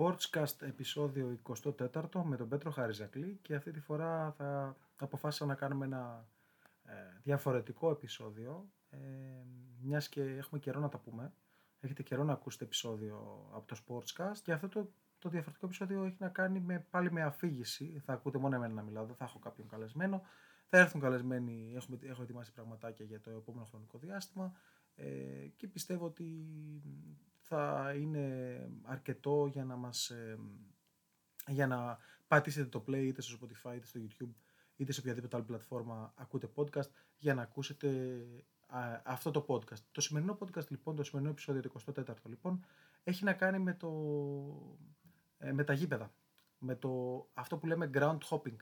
Sportscast επεισόδιο 24 με τον Πέτρο Χαριζακλή και αυτή τη φορά θα αποφάσισα να κάνουμε ένα ε, διαφορετικό επεισόδιο ε, μιας και έχουμε καιρό να τα πούμε. Έχετε καιρό να ακούσετε επεισόδιο από το Sportscast και αυτό το, το διαφορετικό επεισόδιο έχει να κάνει με, πάλι με αφήγηση. Θα ακούτε μόνο εμένα να μιλάω, δεν θα έχω κάποιον καλεσμένο. Θα έρθουν καλεσμένοι, έχουμε, έχω ετοιμάσει πραγματάκια για το επόμενο χρονικό διάστημα ε, και πιστεύω ότι θα είναι αρκετό για να μας για να πατήσετε το play είτε στο Spotify είτε στο YouTube είτε σε οποιαδήποτε άλλη πλατφόρμα ακούτε podcast για να ακούσετε αυτό το podcast. Το σημερινό podcast λοιπόν, το σημερινό επεισόδιο το 24ο λοιπόν έχει να κάνει με, το, ε, με τα γήπεδα. Με το, αυτό που λέμε ground hopping.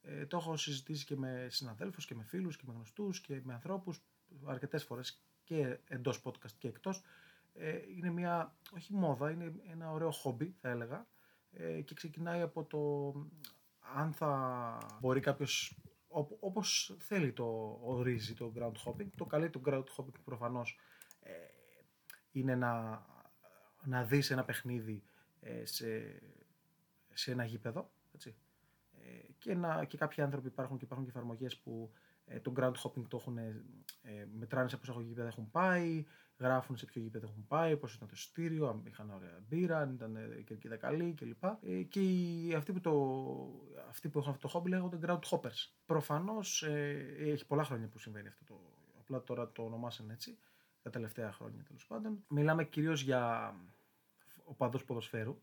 Ε, το έχω συζητήσει και με συναδέλφους και με φίλους και με γνωστούς και με ανθρώπους αρκετές φορές και εντός podcast και εκτός ε, είναι μια, όχι μόδα, είναι ένα ωραίο χόμπι θα έλεγα ε, και ξεκινάει από το αν θα μπορεί κάποιος όπως θέλει το ορίζει το ground hopping. Το καλή του ground hopping προφανώς ε, είναι να, να δεις ένα παιχνίδι ε, σε, σε ένα γήπεδο. Έτσι. Ε, και, να, και κάποιοι άνθρωποι υπάρχουν και υπάρχουν και εφαρμογές που ε, το ground hopping το έχουν, ε, μετράνε σε πόσα γήπεδα έχουν πάει, γράφουν σε ποιο γήπεδο έχουν πάει, πώς ήταν το εισιτήριο, αν είχαν ωραία μπύρα, αν ήταν η κερκίδα καλή κλπ. Ε, και οι, αυτοί, που το, αυτοί που έχουν αυτό το χόμπι λέγονται ground hoppers. Προφανώς ε, έχει πολλά χρόνια που συμβαίνει αυτό το. Απλά τώρα το ονομάσαν έτσι, τα τελευταία χρόνια τέλος πάντων. Μιλάμε κυρίως για οπαδούς ποδοσφαίρου,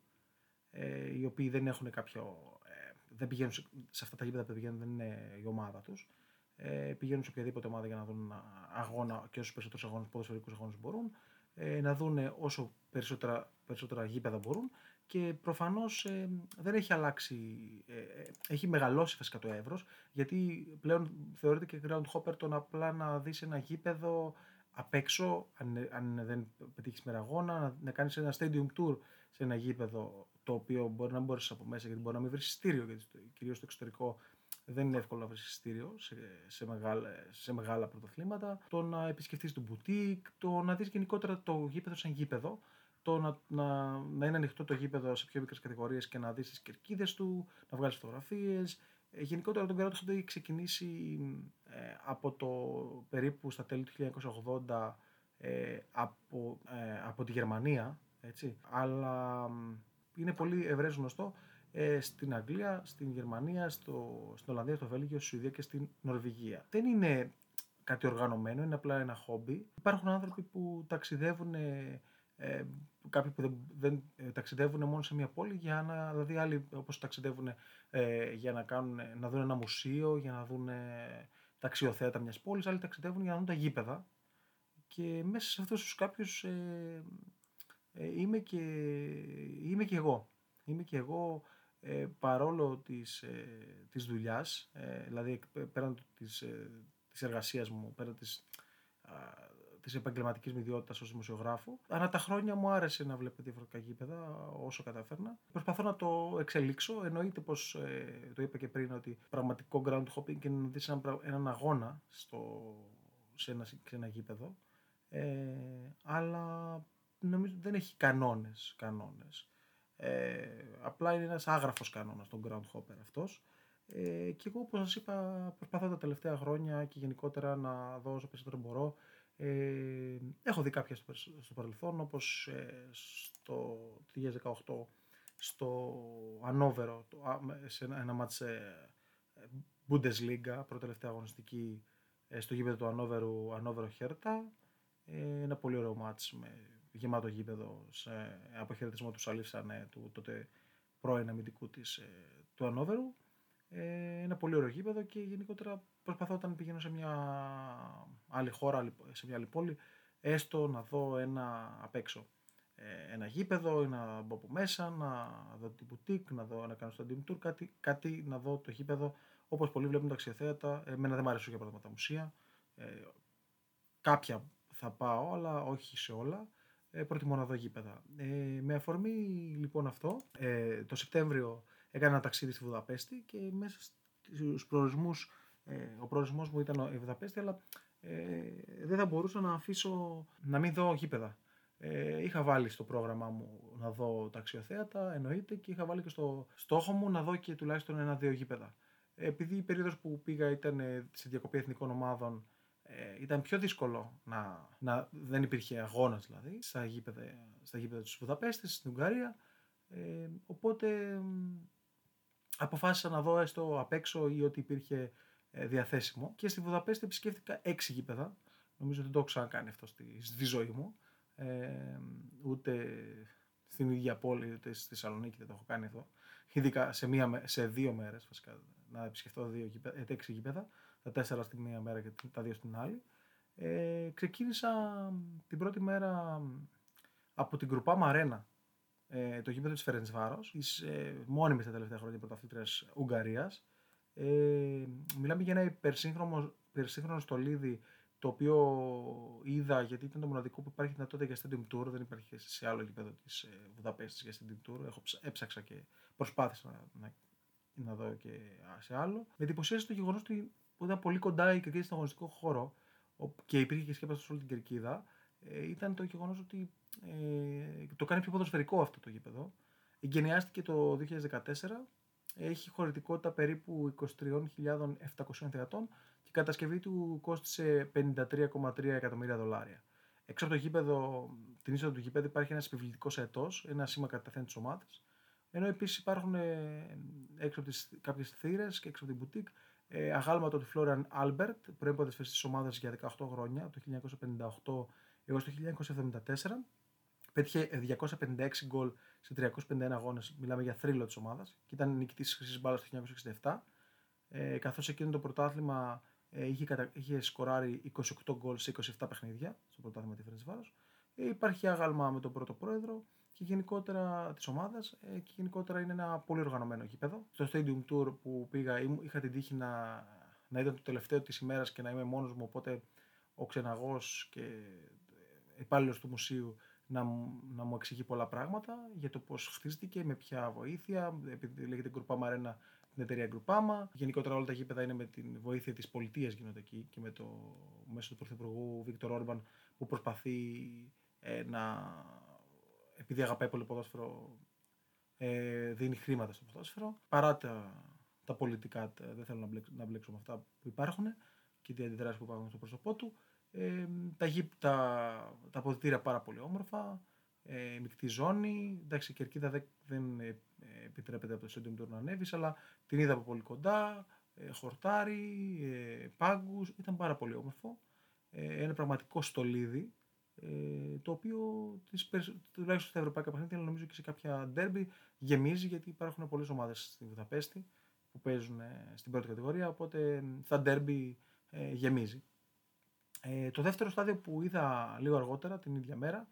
ε, οι οποίοι δεν έχουν κάποιο. Ε, δεν πηγαίνουν σε, σε αυτά τα γήπεδα που πηγαίνουν, δεν είναι η ομάδα τους ε, πηγαίνουν σε οποιαδήποτε ομάδα για να δουν αγώνα και όσου περισσότερους αγώνες, ποδοσφαιρικούς αγώνες μπορούν, ε, να δουν όσο περισσότερα, περισσότερα γήπεδα μπορούν και προφανώς ε, δεν έχει αλλάξει, ε, ε, έχει μεγαλώσει φυσικά το εύρος, γιατί πλέον θεωρείται και ground hopper το να απλά να δεις ένα γήπεδο απ' έξω, αν, αν δεν πετύχεις με αγώνα, να, να κάνεις ένα stadium tour σε ένα γήπεδο το οποίο μπορεί να μπορεί από μέσα γιατί μπορεί να μην βρεις εισιτήριο, γιατί κυρίως στο εξωτερικό δεν είναι εύκολο να βρεις εισιτήριο σε, σε, μεγάλα, σε μεγάλα πρωτοθλήματα. Το να επισκεφτείς το μπουτίκ, το να δεις γενικότερα το γήπεδο σαν γήπεδο, το να, να, να είναι ανοιχτό το γήπεδο σε πιο μικρές κατηγορίες και να δεις τις κερκίδες του, να βγάλεις φωτογραφίες. Ε, γενικότερα τον καιρό έχει ξεκινήσει ε, από το περίπου στα τέλη του 1980 ε, από, ε, από τη Γερμανία, έτσι, αλλά είναι πολύ ευρέως γνωστό ε, στην Αγγλία, στην Γερμανία, στο, στην Ολλανδία, στο Βέλγιο, στη Σουηδία και στην Νορβηγία. Δεν είναι κάτι οργανωμένο, είναι απλά ένα χόμπι. Υπάρχουν άνθρωποι που ταξιδεύουν, ε, ε κάποιοι που δεν, δεν ε, ταξιδεύουν μόνο σε μια πόλη, για να, δηλαδή άλλοι όπως ταξιδεύουν ε, για να, κάνουν, να δουν ένα μουσείο, για να δουν τα αξιοθέατα μιας πόλης, άλλοι ταξιδεύουν για να δουν τα γήπεδα. Και μέσα σε αυτούς τους κάποιους είμαι, και, είμαι και εγώ. Είμαι και εγώ ε, παρόλο της, ε, της δουλειάς, ε, δηλαδή πέραν της, ε, της εργασίας μου, πέραν της, α, της επαγγελματικής μου ιδιότητας ως δημοσιογράφου, ανά τα χρόνια μου άρεσε να βλέπω διαφορετικά γήπεδα όσο καταφέρνα. Προσπαθώ να το εξελίξω, εννοείται πως ε, το είπα και πριν ότι πραγματικό ground hopping είναι να δεις έναν, έναν αγώνα στο, σε, ένα, σε ένα γήπεδο, ε, αλλά νομίζω δεν έχει κανόνες, κανόνες. Ε, απλά είναι ένας άγραφος κανόνας τον ground hopper αυτός. Ε, και εγώ όπως σας είπα προσπαθώ τα τελευταία χρόνια και γενικότερα να δω όσο περισσότερο μπορώ. Ε, έχω δει κάποια στο παρελθόν όπως ε, στο 2018 στο Ανόβερο σε ένα, ένα μάτς ε, Bundesliga πρώτη τελευταία αγωνιστική ε, στο γήπεδο του Ανόβερου Ανόβερο Χέρτα ένα πολύ ωραίο μάτς με γεμάτο γήπεδο σε αποχαιρετισμό του Σαλίφ Σανέ, του τότε πρώην αμυντικού της, ε, του Ανόβερου. Ε, ένα πολύ ωραίο γήπεδο και γενικότερα προσπαθώ όταν πηγαίνω σε μια άλλη χώρα, σε μια άλλη πόλη, έστω να δω ένα απ' έξω. Ε, ένα γήπεδο ή να μπω από μέσα, να δω την μπουτίκ, να, δω, να κάνω στο tour, κάτι, κάτι να δω το γήπεδο όπως πολλοί βλέπουν τα αξιοθέατα. Εμένα δεν μου αρέσουν για παράδειγμα τα μουσεία. Ε, κάποια θα πάω, αλλά όχι σε όλα. Ε, προτιμώ να δω γήπεδα. Ε, με αφορμή λοιπόν αυτό, ε, το Σεπτέμβριο έκανα ένα ταξίδι στη Βουδαπέστη και μέσα στους προορισμούς, ε, ο προορισμός μου ήταν η Βουδαπέστη, αλλά ε, δεν θα μπορούσα να αφήσω να μην δω γήπεδα. Ε, είχα βάλει στο πρόγραμμά μου να δω τα αξιοθέατα, εννοείται, και είχα βάλει και στο στόχο μου να δω και τουλάχιστον ένα-δύο γήπεδα. Επειδή η περίοδος που πήγα ήταν σε διακοπή εθνικών ομάδων, ε, ήταν πιο δύσκολο να, να δεν υπήρχε αγώνας δηλαδή στα γήπεδα, στα γήπεδα της Βουδαπέστης, στην Ουγγαρία. Ε, οπότε αποφάσισα να δω έστω απ' έξω ή ότι υπήρχε ε, διαθέσιμο. Και στη Βουδαπέστη επισκέφτηκα έξι γήπεδα. Νομίζω ότι δεν το έχω ξανακάνει αυτό στη, στη ζωή μου. Ε, ούτε στην ίδια πόλη, ούτε στη Θεσσαλονίκη δεν το έχω κάνει αυτό. Ειδικά σε, μία, σε δύο μέρες βασικά να επισκεφτώ δύο γήπεδα, ε, έξι γήπεδα τα τέσσερα στη μία μέρα και τα δύο στην άλλη. Ε, ξεκίνησα την πρώτη μέρα από την Κρουπά Μαρένα, ε, το γήπεδο της Φερεντσβάρος, της ε, μόνιμης τα τελευταία χρόνια πρωταθλήτριας Ουγγαρίας. Ε, μιλάμε για ένα υπερσύγχρονο, υπερσύγχρονο στολίδι το οποίο είδα γιατί ήταν το μοναδικό που υπάρχει δυνατότητα για Stadium Tour, δεν υπάρχει σε άλλο γήπεδο της ε, Βουδαπέστης για Stadium Tour, Έχω, έψαξα και προσπάθησα να, να, να δω και σε άλλο. Με εντυπωσίασε το γεγονός ότι που ήταν πολύ κοντά η Κερκίδα στον αγωνιστικό χώρο και υπήρχε και σκέπαση σε όλη την Κερκίδα, ε, ήταν το γεγονός ότι ε, το κάνει πιο ποδοσφαιρικό αυτό το γήπεδο. Εγκαινιάστηκε το 2014, έχει χωρητικότητα περίπου 23.700 θεατών και η κατασκευή του κόστισε 53,3 εκατομμύρια δολάρια. Έξω από το γήπεδο, την είσοδο του γήπεδου υπάρχει ένας επιβλητικός αετός, ένα σήμα κατατεθέν της ομάδας. Ενώ επίσης υπάρχουν ε, έξω από τις κάποιες θύρες και έξω από την μπουτίκ ε, άγαλμα του Φλόριαν Άλμπερτ, πρώην ποδοσφαιριστής της ομάδας για 18 χρόνια, το 1958 έως το 1974. Πέτυχε 256 γκολ σε 351 αγώνες. Μιλάμε για θρύλο της ομάδας και ήταν νικητής της Χρυσής Μπάλας το 1967. Ε, Καθώς εκείνο το πρωτάθλημα ε, είχε, κατα... είχε σκοράρει 28 γκολ σε 27 παιχνίδια στο πρωτάθλημα της Φρεντσβάρο. Ε, υπάρχει άγαλμα με τον πρώτο πρόεδρο και γενικότερα της ομάδας ε, και γενικότερα είναι ένα πολύ οργανωμένο γήπεδο. Στο Stadium Tour που πήγα είχα την τύχη να, να ήταν το τελευταίο της ημέρας και να είμαι μόνος μου οπότε ο ξεναγός και υπάλληλος του μουσείου να, να μου εξηγεί πολλά πράγματα για το πώς χτίστηκε, με ποια βοήθεια, επειδή λέγεται Γκρουπάμα Αρένα την εταιρεία Γκρουπάμα. Γενικότερα όλα τα γήπεδα είναι με την βοήθεια της πολιτείας γίνονται εκεί και με το μέσο του Πρωθυπουργού Βίκτορ Όρμπαν που προσπαθεί ε, να επειδή αγαπάει πολύ ποδόσφαιρο, ε, δίνει χρήματα στο ποδόσφαιρο. Παρά τα, τα πολιτικά, δεν θέλω να μπλέξω, να μπλέξω με αυτά που υπάρχουν και τι αντιδράσεις που υπάρχουν στο πρόσωπό του. Ε, τα, τα, τα αποδητήρια πάρα πολύ όμορφα, ε, μεικτή ζώνη. Εντάξει, η κερκίδα δεν, δεν ε, επιτρέπεται από το Stadium Tour να ανέβεις, αλλά την είδα από πολύ κοντά. Ε, χορτάρι, ε, πάγκους, ήταν πάρα πολύ όμορφο. Ε, ένα πραγματικό στολίδι ε, το οποίο τις, τουλάχιστον στα ευρωπαϊκά παιχνίδια, αλλά νομίζω και σε κάποια ντέρμπι γεμίζει γιατί υπάρχουν πολλές ομάδες στη Βουδαπέστη που παίζουν ε, στην πρώτη κατηγορία, οπότε στα ντέρμπι ε, γεμίζει. Ε, το δεύτερο στάδιο που είδα λίγο αργότερα, την ίδια μέρα,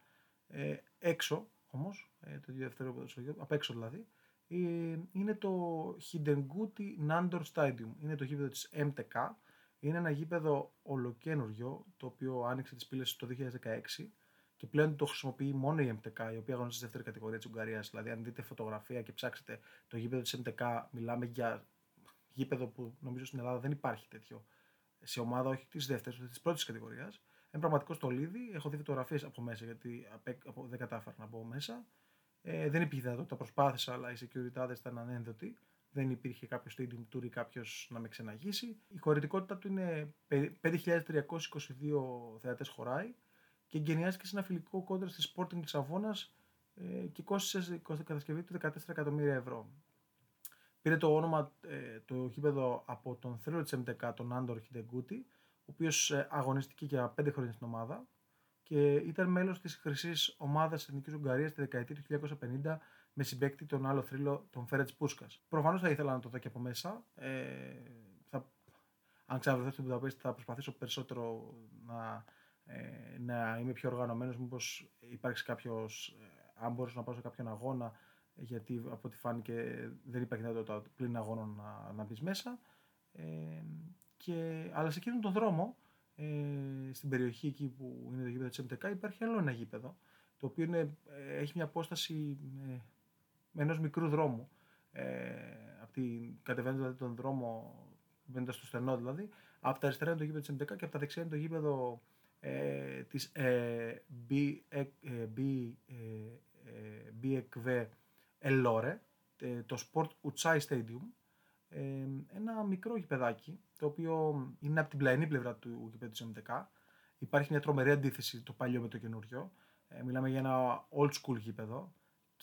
ε, έξω όμως, ε, το δεύτερο απ' έξω δηλαδή, ε, είναι το Hidenguti Nandor Stadium. Είναι το γήπεδο της MTK, είναι ένα γήπεδο ολοκένουργιο, το οποίο άνοιξε τις πύλες το 2016 και πλέον το χρησιμοποιεί μόνο η MTK, η οποία αγωνίζεται στη δεύτερη κατηγορία της Ουγγαρίας. Δηλαδή, αν δείτε φωτογραφία και ψάξετε το γήπεδο της MTK, μιλάμε για γήπεδο που νομίζω στην Ελλάδα δεν υπάρχει τέτοιο σε ομάδα, όχι της δεύτερης, αλλά της πρώτης κατηγορίας. Είναι πραγματικό στολίδι. Έχω δει φωτογραφίες από μέσα, γιατί δεν κατάφερα να μπω μέσα. Ε, δεν υπήρχε δυνατότητα, προσπάθησα, αλλά οι security ήταν ανένδοτοι δεν υπήρχε κάποιος stadium tour ή κάποιος να με ξεναγήσει. Η χωρητικότητα του είναι 5.322 θεατές χωράει και εγκαινιάστηκε σε ένα φιλικό κόντρα στη Sporting της Αβώνας ε, και κόστησε η κατασκευή του 14 εκατομμύρια ευρώ. Πήρε το όνομα ε, το γήπεδο από τον θρύο της MTK, τον Άντορ Χιντεγκούτη, ο οποίος ε, αγωνίστηκε για 5 χρόνια στην ομάδα και ήταν μέλος της χρυσής ομάδας Εθνικής Ουγγαρίας τη δεκαετία του 1950 με συμπέκτη τον άλλο θρύλο, τον Φέρετς Πούσκας. Προφανώς θα ήθελα να το δω και από μέσα. Ε, θα, αν ξαναβρεθώ στην Βουδαπέστη, θα προσπαθήσω περισσότερο να, ε, να είμαι πιο οργανωμένος. Μήπως υπάρξει κάποιος, ε, αν μπορούσα να πάω σε κάποιον αγώνα, γιατί από ό,τι φάνηκε δεν υπάρχει δυνατότητα πλην αγώνων να, να μπεις μέσα. Ε, και, αλλά σε εκείνον τον δρόμο, ε, ε, στην περιοχή εκεί που είναι το γήπεδο της MTK υπάρχει άλλο ένα γήπεδο το οποίο είναι, ε, έχει μια απόσταση ε, με ενός μικρού δρόμου ε, από την, κατεβαίνοντας δηλαδή τον δρόμο μπαίνοντας στο στενό δηλαδή από τα αριστερά είναι το γήπεδο της MTK και από τα δεξιά είναι το γήπεδο ε, της ε, BEKV Elore το Sport Utsai Stadium ένα μικρό γηπεδάκι, το οποίο είναι από την πλαϊνή πλευρά του γηπέδου της MTK. Υπάρχει μια τρομερή αντίθεση το παλιό με το καινούριο. Ε, μιλάμε για ένα old school γήπεδο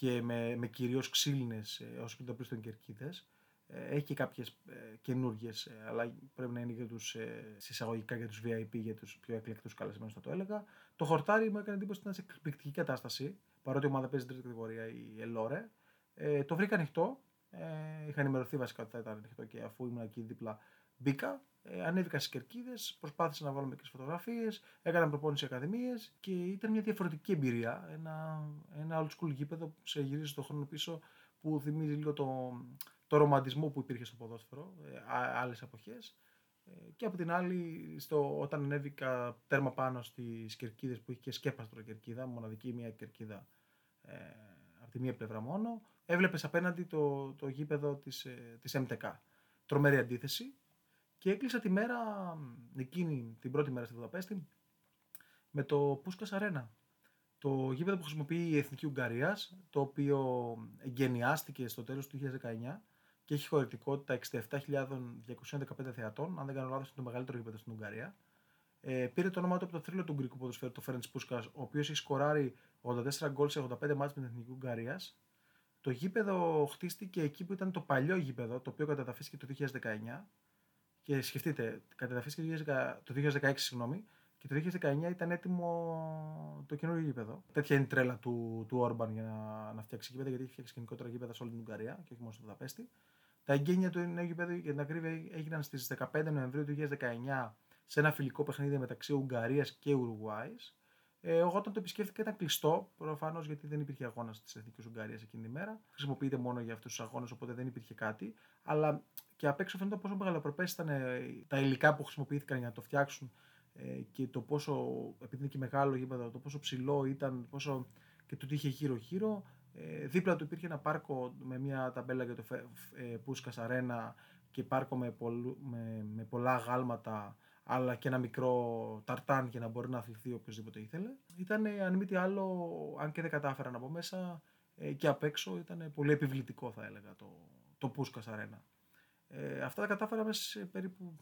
και με, με κυρίως ξύλινες ε, όσο και το των κερκίδες. Ε, έχει και κάποιες ε, καινούργιες, ε, αλλά πρέπει να είναι για τους, ε, συσσαγωγικά για τους VIP, για τους πιο εκλεκτούς καλεσμένους θα το έλεγα. Το χορτάρι μου έκανε εντύπωση ότι ήταν σε εκπληκτική κατάσταση, παρότι η ομάδα παίζει τρίτη κατηγορία η Ελόρε. Ε, το βρήκα ανοιχτό, ε, είχα ενημερωθεί βασικά ότι θα ήταν ανοιχτό και αφού ήμουν εκεί δίπλα μπήκα. Ε, ανέβηκα στις κερκίδες, προσπάθησα να βάλω μερικέ φωτογραφίες, έκανα προπόνηση ακαδημίες και ήταν μια διαφορετική εμπειρία. Ένα, ένα old school γήπεδο που σε γυρίζει στον χρόνο πίσω που θυμίζει λίγο το, το ρομαντισμό που υπήρχε στο ποδόσφαιρο ε, άλλες εποχές. Ε, και από την άλλη, στο, όταν ανέβηκα τέρμα πάνω στις κερκίδες που είχε και σκέπαστρο κερκίδα, μοναδική μία κερκίδα ε, από τη μία πλευρά μόνο, έβλεπες απέναντι το, το γήπεδο της, ε, της MTK. Τρομερή αντίθεση. Και έκλεισα τη μέρα, εκείνη την πρώτη μέρα στη Βουδαπέστη, με το Πούσκα Αρένα. Το γήπεδο που χρησιμοποιεί η Εθνική Ουγγαρίας, το οποίο εγκαινιάστηκε στο τέλος του 2019 και έχει χωρητικότητα 67.215 θεατών, αν δεν κάνω λάθος είναι το μεγαλύτερο γήπεδο στην Ουγγαρία. Ε, πήρε το όνομα του από το θρύλο του Γκρικού ποδοσφαίρου, το Φέρεντ Πούσκα, ο οποίος έχει σκοράρει 84 γκολ σε 85 μάτς με την Εθνική Ουγγαρίας το γήπεδο χτίστηκε εκεί που ήταν το παλιό γήπεδο, το οποίο καταδαφίστηκε το 2019. Και σκεφτείτε, καταδαφίστηκε το 2016, συγγνώμη, και το 2019 ήταν έτοιμο το καινούργιο γήπεδο. Τέτοια είναι η τρέλα του, του Όρμπαν για να, να φτιάξει γήπεδα, γιατί έχει φτιάξει γενικότερα γήπεδα σε όλη την Ουγγαρία και όχι μόνο στο Βουδαπέστη. Τα εγγένεια του νέου γήπεδου, για την ακρίβεια, έγιναν στις 15 Νοεμβρίου του 2019 σε ένα φιλικό παιχνίδι μεταξύ Ουγγαρίας και Ουρουγουάης. Ε, εγώ όταν το επισκέφθηκα ήταν κλειστό, προφανώς γιατί δεν υπήρχε αγώνας της Εθνικής Ουγγαρίας εκείνη την ημέρα. Χρησιμοποιείται μόνο για αυτούς τους αγώνες, οπότε δεν υπήρχε κάτι. Αλλά και απ' έξω φαίνεται πόσο μεγαλοπρεπές ήταν ε, τα υλικά που χρησιμοποιήθηκαν για να το φτιάξουν ε, και το πόσο, επειδή είναι και μεγάλο γήπεδο, το πόσο ψηλό ήταν πόσο, και το τι είχε γύρω-γύρω. Ε, δίπλα του υπήρχε ένα πάρκο με μια ταμπέλα για το ε, Πούσκας Αρένα και πάρκο με, με, με πολλά γάλματα αλλά και ένα μικρό ταρτάν για να μπορεί να αθληθεί οποιοδήποτε ήθελε. Ήταν, αν μη τι άλλο, αν και δεν κατάφερα να μπω μέσα, ε, και απ' έξω ήταν πολύ επιβλητικό θα έλεγα το, το Πούσκας Αρένα. Ε, αυτά τα κατάφερα μέσα σε περίπου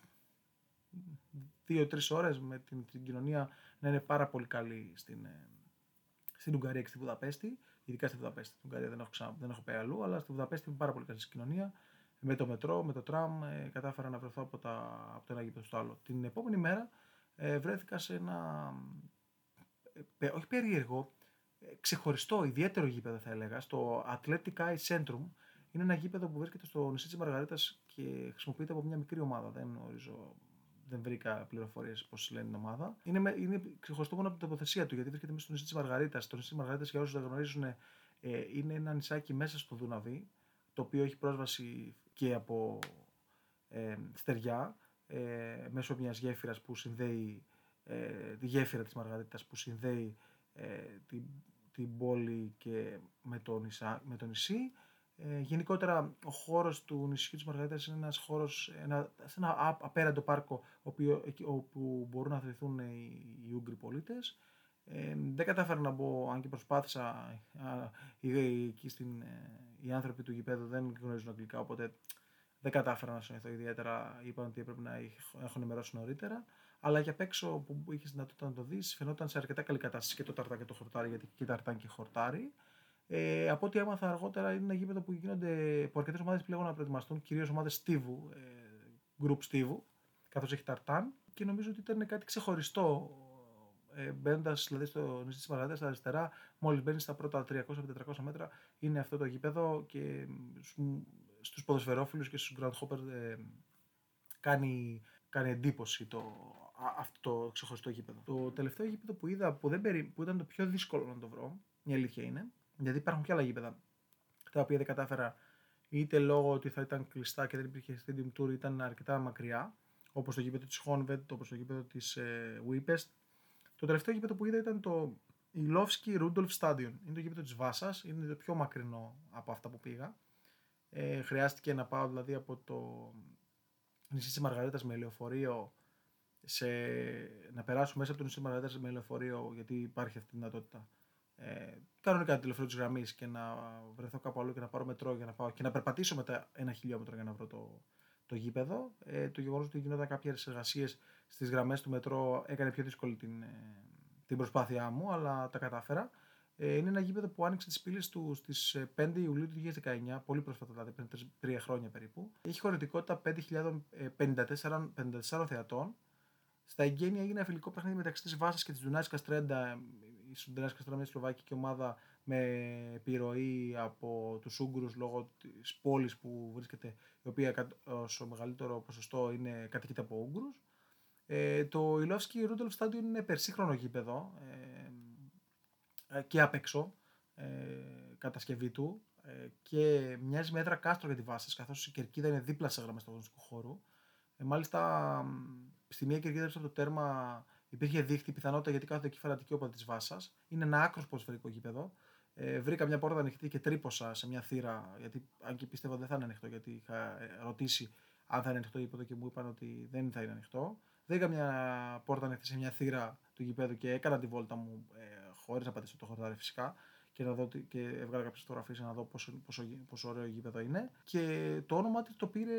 δύο-τρεις ώρες με την, την κοινωνία να είναι πάρα πολύ καλή στην, ε, στην Ουγγαρία και στη Βουδαπέστη. Ειδικά στη Βουδαπέστη. Στην Ουγγαρία δεν έχω, ξα... δεν έχω πάει αλλού, αλλά στη Βουδαπέστη είναι πάρα πολύ καλή κοινωνία με το μετρό, με το τραμ, ε, κατάφερα να βρεθώ από, τα, από το ένα γήπεδο στο άλλο. Την επόμενη μέρα ε, βρέθηκα σε ένα, ε, όχι περίεργο, ε, ξεχωριστό, ιδιαίτερο γήπεδο θα έλεγα, στο Athletic Eye Centrum. Είναι ένα γήπεδο που βρίσκεται στο νησί της Μαργαρίτας και χρησιμοποιείται από μια μικρή ομάδα. Δεν γνωρίζω δεν βρήκα πληροφορίες πώς λένε την ομάδα. Είναι, είναι ξεχωριστό μόνο από την τοποθεσία του, γιατί βρίσκεται μέσα στο νησί της Μαργαρίτας. Το νησί της Μαργαρίτας, για όσους δεν γνωρίζουν, ε, είναι ένα νησάκι μέσα στο Δούναβι, το οποίο έχει πρόσβαση και από ε, στεριά ε, μέσω μιας γέφυρας που συνδέει ε, τη γέφυρα της Μαργαρίτας που συνδέει ε, την, την πόλη και με το, νησά, με το νησί. Ε, γενικότερα ο χώρος του νησιού της Μαργαρίτας είναι ένας χώρος, ένα, σε ένα απέραντο πάρκο οποίο, όπου μπορούν να αθληθούν οι, οι Ούγγροι πολίτες. Ε, δεν κατάφερα να μπω, αν και προσπάθησα, εκεί στην, οι άνθρωποι του γηπέδου δεν γνωρίζουν αγγλικά, οπότε δεν κατάφερα να συνοηθώ ιδιαίτερα. Είπαν ότι έπρεπε να έχω ενημερώσει νωρίτερα. Αλλά και απ' έξω που είχες δυνατότητα να το δεις, φαινόταν σε αρκετά καλή κατάσταση και το ταρτάν και το χορτάρι, γιατί και ταρτάν και χορτάρι. Ε, από ό,τι έμαθα αργότερα, είναι ένα γήπεδο που γίνονται που αρκετές ομάδες πλέον να προετοιμαστούν, κυρίως ομάδες Στίβου, ε, group Στίβου, καθώς έχει ταρτάν. Και νομίζω ότι ήταν κάτι ξεχωριστό ε, μπαίνοντας δηλαδή στο νησί της Μαργαρίτα στα αριστερά, μόλις μπαίνεις στα πρώτα 300-400 μέτρα, είναι αυτό το γήπεδο και στους ποδοσφαιρόφιλους και στους groundhopper ε, κάνει, κάνει εντύπωση το, αυτό το ξεχωριστό γήπεδο. Το τελευταίο γήπεδο που είδα που, δεν περί, που ήταν το πιο δύσκολο να το βρω, η αλήθεια είναι, γιατί υπάρχουν και άλλα γήπεδα τα οποία δεν κατάφερα είτε λόγω ότι θα ήταν κλειστά και δεν υπήρχε stadium tour, ήταν αρκετά μακριά, όπως το γήπεδο της Honved, όπως το γήπεδο της ε, Το τελευταίο γήπεδο που είδα ήταν το Ιλόφσκι Rudolf Stadion. Είναι το γήπεδο της Βάσας, είναι το πιο μακρινό από αυτά που πήγα. Ε, χρειάστηκε να πάω δηλαδή από το νησί της Μαργαρίτας με λεωφορείο σε, να περάσω μέσα από το νησί της Μαργαρίτας με λεωφορείο γιατί υπάρχει αυτή η δυνατότητα. Ε, κανονικά τη τελευταίο της γραμμής και να βρεθώ κάπου αλλού και να πάρω μετρό για να πάω και να περπατήσω μετά ένα χιλιόμετρο για να βρω το, το γήπεδο. Ε, το γεγονός ότι γινόταν κάποιες εργασίες στις γραμμές του μετρό έκανε πιο δύσκολη την, ε, την προσπάθειά μου, αλλά τα κατάφερα. Ε, είναι ένα γήπεδο που άνοιξε τις πύλες του στις 5 ε, Ιουλίου του 2019, πολύ πρόσφατα δηλαδή, πριν τρία χρόνια περίπου. Έχει χωρητικότητα 5.054 54 θεατών. Στα εγγένεια έγινε φιλικό παιχνίδι μεταξύ της Βάσας και της Δουνάη Καστρέντα. Η Δουνάη Καστρέντα μια Σλοβάκικη ομάδα με επιρροή από τους Ούγγρους λόγω της πόλης που βρίσκεται, η οποία ως μεγαλύτερο ποσοστό είναι κατοικείται από Ούγγρους. Ε, το Ιλόφσκι Ρούντολφ Στάντιον είναι περσύχρονο γήπεδο ε, ε, και απ' έξω ε, κατασκευή του ε, και μοιάζει με έδρα κάστρο για τη βάση, καθώς η κερκίδα είναι δίπλα σε γραμμές του χώρου. Ε, μάλιστα, στη μία κερκίδα από το τέρμα υπήρχε δίχτυ πιθανότητα γιατί κάθονται εκεί φανατική όπαδη της Βάσας. Είναι ένα άκρος ποδοσφαιρικό γήπεδο. Ε, βρήκα μια πόρτα ανοιχτή και τρύπωσα σε μια θύρα, γιατί αν και πίστευα δεν θα είναι ανοιχτό, γιατί είχα ρωτήσει αν θα είναι ανοιχτό γήπεδο και μου είπαν ότι δεν θα είναι ανοιχτό. Βρήκα μια πόρτα ανοιχτή σε μια θύρα του γηπέδου και έκανα τη βόλτα μου ε, χωρίς να πατήσω το χορτάρι φυσικά και, να δω, και έβγαλα κάποιες φωτογραφίες να δω πόσο, πόσο, πόσο ωραίο γήπεδο είναι. Και το όνομα της το πήρε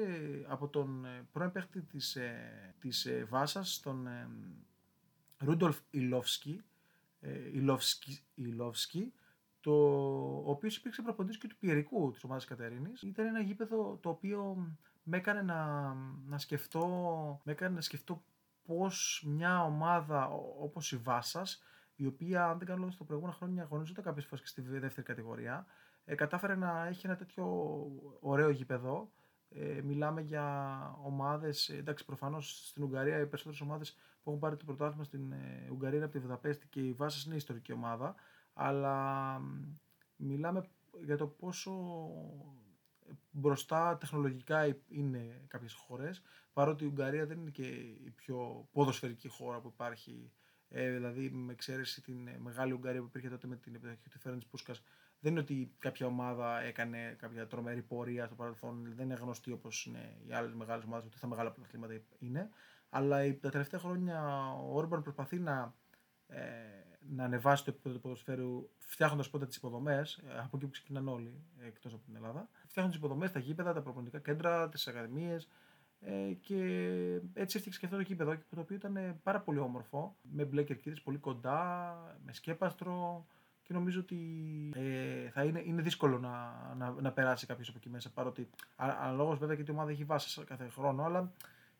από τον ε, πρώην παίχτη της ε, της, ε, Βάσας, τον ε, Ρούντολφ Ιλόφσκι, ε, Ιλόφσκι, Ιλόφσκι το, ο οποίος υπήρξε προποντή και του Πιερικού της ομάδας Κατερίνης. Ήταν ένα γήπεδο το οποίο με έκανε να, να σκεφτώ, με έκανε να σκεφτώ πώς μια ομάδα όπως η Βάσας, η οποία αν δεν κάνω λόγο, στο προηγούμενο χρόνια αγωνίζονταν κάποιες φορές και στη δεύτερη κατηγορία, ε, κατάφερε να έχει ένα τέτοιο ωραίο γήπεδο. Ε, μιλάμε για ομάδες, ε, εντάξει προφανώς στην Ουγγαρία οι περισσότερες ομάδες που έχουν πάρει το πρωτάθλημα στην ε, Ουγγαρία είναι από τη Βουδαπέστη και η Βάσας είναι ιστορική ομάδα, αλλά μιλάμε για το πόσο μπροστά τεχνολογικά είναι κάποιες χώρες, παρότι η Ουγγαρία δεν είναι και η πιο ποδοσφαιρική χώρα που υπάρχει, ε, δηλαδή με εξαίρεση την ε, μεγάλη Ουγγαρία που υπήρχε τότε με την επιδοχή του Φέρεντς Πούσκας, δεν είναι ότι κάποια ομάδα έκανε κάποια τρομερή πορεία στο παρελθόν, δεν είναι γνωστή όπως είναι οι άλλες μεγάλες ομάδες, ότι θα μεγάλα πρωταθλήματα είναι, αλλά τα τελευταία χρόνια ο Όρμπαν προσπαθεί να ε, να ανεβάσει το επίπεδο του ποδοσφαίρου φτιάχνοντας πρώτα τις υποδομές, ε, από εκεί που ξεκινάνε όλοι ε, εκτός από την Ελλάδα. Φτιάχνοντας τις υποδομές, τα γήπεδα, τα προπονητικά κέντρα, τις ακαδημίες. Ε, και έτσι έφτιαξε και αυτό το γήπεδο το οποίο ήταν πάρα πολύ όμορφο με μπλε κερκίδες πολύ κοντά, με σκέπαστρο και νομίζω ότι ε, θα είναι, είναι δύσκολο να, να, να περάσει κάποιος από εκεί μέσα παρότι αναλόγως βέβαια και η ομάδα έχει βάσει κάθε χρόνο αλλά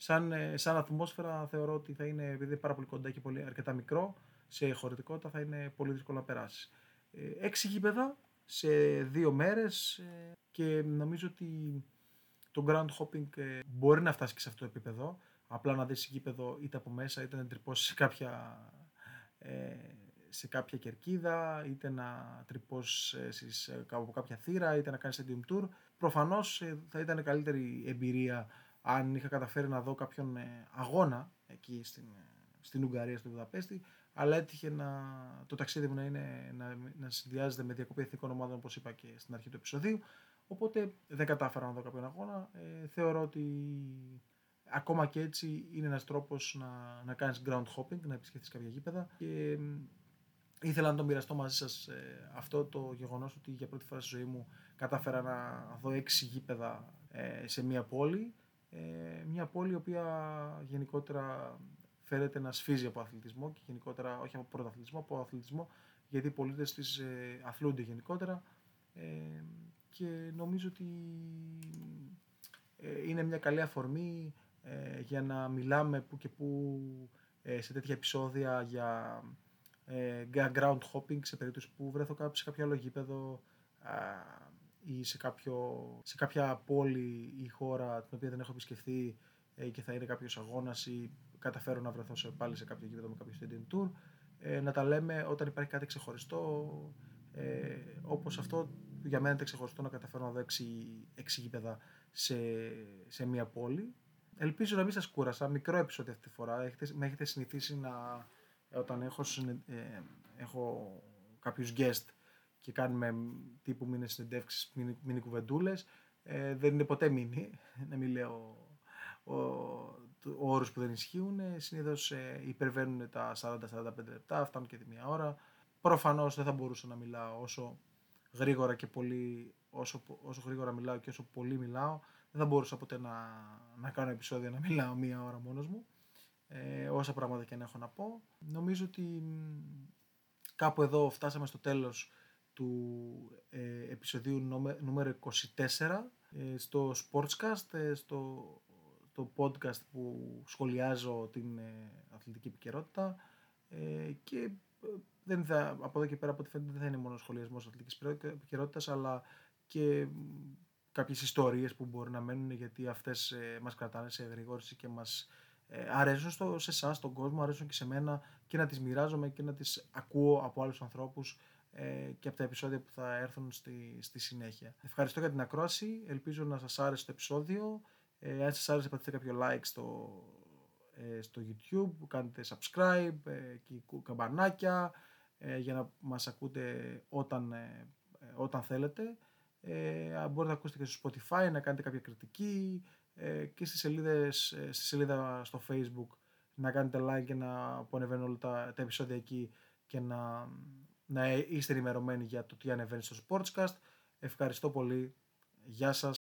σαν, σαν ατμόσφαιρα θεωρώ ότι θα είναι επειδή είναι πάρα πολύ κοντά και πολύ αρκετά μικρό σε χωρητικότητα θα είναι πολύ δύσκολο να περάσεις. Ε, έξι γήπεδα σε δύο μέρες ε, και νομίζω ότι το ground hopping ε, μπορεί να φτάσει και σε αυτό το επίπεδο. Απλά να δεις γήπεδο είτε από μέσα είτε να τρυπώσει σε κάποια, σε κάποια κερκίδα είτε να τρυπώσεις από κάποια θύρα είτε να κάνεις stadium tour. Προφανώς θα ήταν καλύτερη εμπειρία αν είχα καταφέρει να δω κάποιον αγώνα εκεί στην, στην Ουγγαρία, στο Βουδαπέστη, αλλά έτυχε να, το ταξίδι μου να, είναι, να, να συνδυάζεται με διακοπή εθνικών ομάδων, όπως είπα και στην αρχή του επεισοδίου. Οπότε δεν κατάφερα να δω κάποιον αγώνα. Ε, θεωρώ ότι ακόμα και έτσι είναι ένας τρόπος να, να κάνεις ground hopping, να επισκεφθείς κάποια γήπεδα και ήθελα να το μοιραστώ μαζί σας ε, αυτό το γεγονός ότι για πρώτη φορά στη ζωή μου κατάφερα να δω έξι γήπεδα ε, σε μία πόλη. Ε, μια πόλη η οποία γενικότερα φέρεται να σφίζει από αθλητισμό και γενικότερα όχι από πρωταθλητισμό, από αθλητισμό γιατί οι πολίτες της ε, αθλούνται γενικότερα. Ε, και νομίζω ότι ε, είναι μια καλή αφορμή ε, για να μιλάμε που και που ε, σε τέτοια επεισόδια για ground hopping σε περίπτωση που βρέθω κάποιο σε κάποιο άλλο γήπεδο ή σε, κάποιο, σε κάποια πόλη ή χώρα την οποία δεν έχω επισκεφθεί και θα είναι κάποιος αγώνας ή καταφέρω να βρεθώ σε, πάλι σε κάποιο γήπεδο με κάποιο stadium tour, ε, να τα λέμε όταν υπάρχει κάτι ξεχωριστό, ε, όπως αυτό για μένα είναι ξεχωριστό να καταφέρω να δω έξι, έξι γήπεδα σε, σε μία πόλη. ελπίζω να μην σας κούρασα. Μικρό επεισόδιο αυτή τη φορά. Έχετε, με έχετε συνηθίσει να, όταν έχω, ε, έχω κάποιους guest και κάνουμε τύπου μήνες συνεντεύξεις, μήνυ, κουβεντούλες. Ε, δεν είναι ποτέ μήνυ, να μην λέω ο, ο όρους που δεν ισχύουν. Συνήθως ε, υπερβαίνουν τα 40-45 λεπτά, φτάνουν και τη μία ώρα. Προφανώς δεν θα μπορούσα να μιλάω όσο γρήγορα και πολύ, όσο, όσο γρήγορα μιλάω και όσο πολύ μιλάω. Δεν θα μπορούσα ποτέ να, να κάνω επεισόδια να μιλάω μία ώρα μόνος μου. Ε, όσα πράγματα και αν έχω να πω. Νομίζω ότι κάπου εδώ φτάσαμε στο τέλος του ε, επεισοδίου νούμερο 24 ε, στο Sportscast, ε, στο το podcast που σχολιάζω την ε, αθλητική επικαιρότητα. Ε, και δεν θα, από εδώ και πέρα από ό,τι φαίνεται δεν θα είναι μόνο σχολιασμός αθλητικής επικαιρότητας αλλά και κάποιες ιστορίες που μπορεί να μένουν γιατί αυτές ε, μας κρατάνε σε εγρηγόρηση και μας ε, αρέσουν στο, σε εσάς, στον κόσμο, αρέσουν και σε μένα και να τις μοιράζομαι και να τις ακούω από άλλους ανθρώπους. ε, και από τα επεισόδια που θα έρθουν στη, στη συνέχεια. Ευχαριστώ για την ακρόαση, ελπίζω να σας άρεσε το επεισόδιο. Ε, αν σας άρεσε πατήστε κάποιο like στο, ε, στο YouTube, κάντε subscribe ε, και καμπανάκια ε, για να μας ακούτε όταν, ε, όταν θέλετε. Ε, μπορείτε να ακούσετε και στο Spotify, να κάνετε κάποια κριτική ε, και στις σελίδες, στη σελίδα στο Facebook να κάνετε like και να που ανεβαίνουν όλα τα, τα επεισόδια εκεί και να, να είστε ενημερωμένοι για το τι ανεβαίνει στο Sportscast. Ευχαριστώ πολύ. Γεια σας.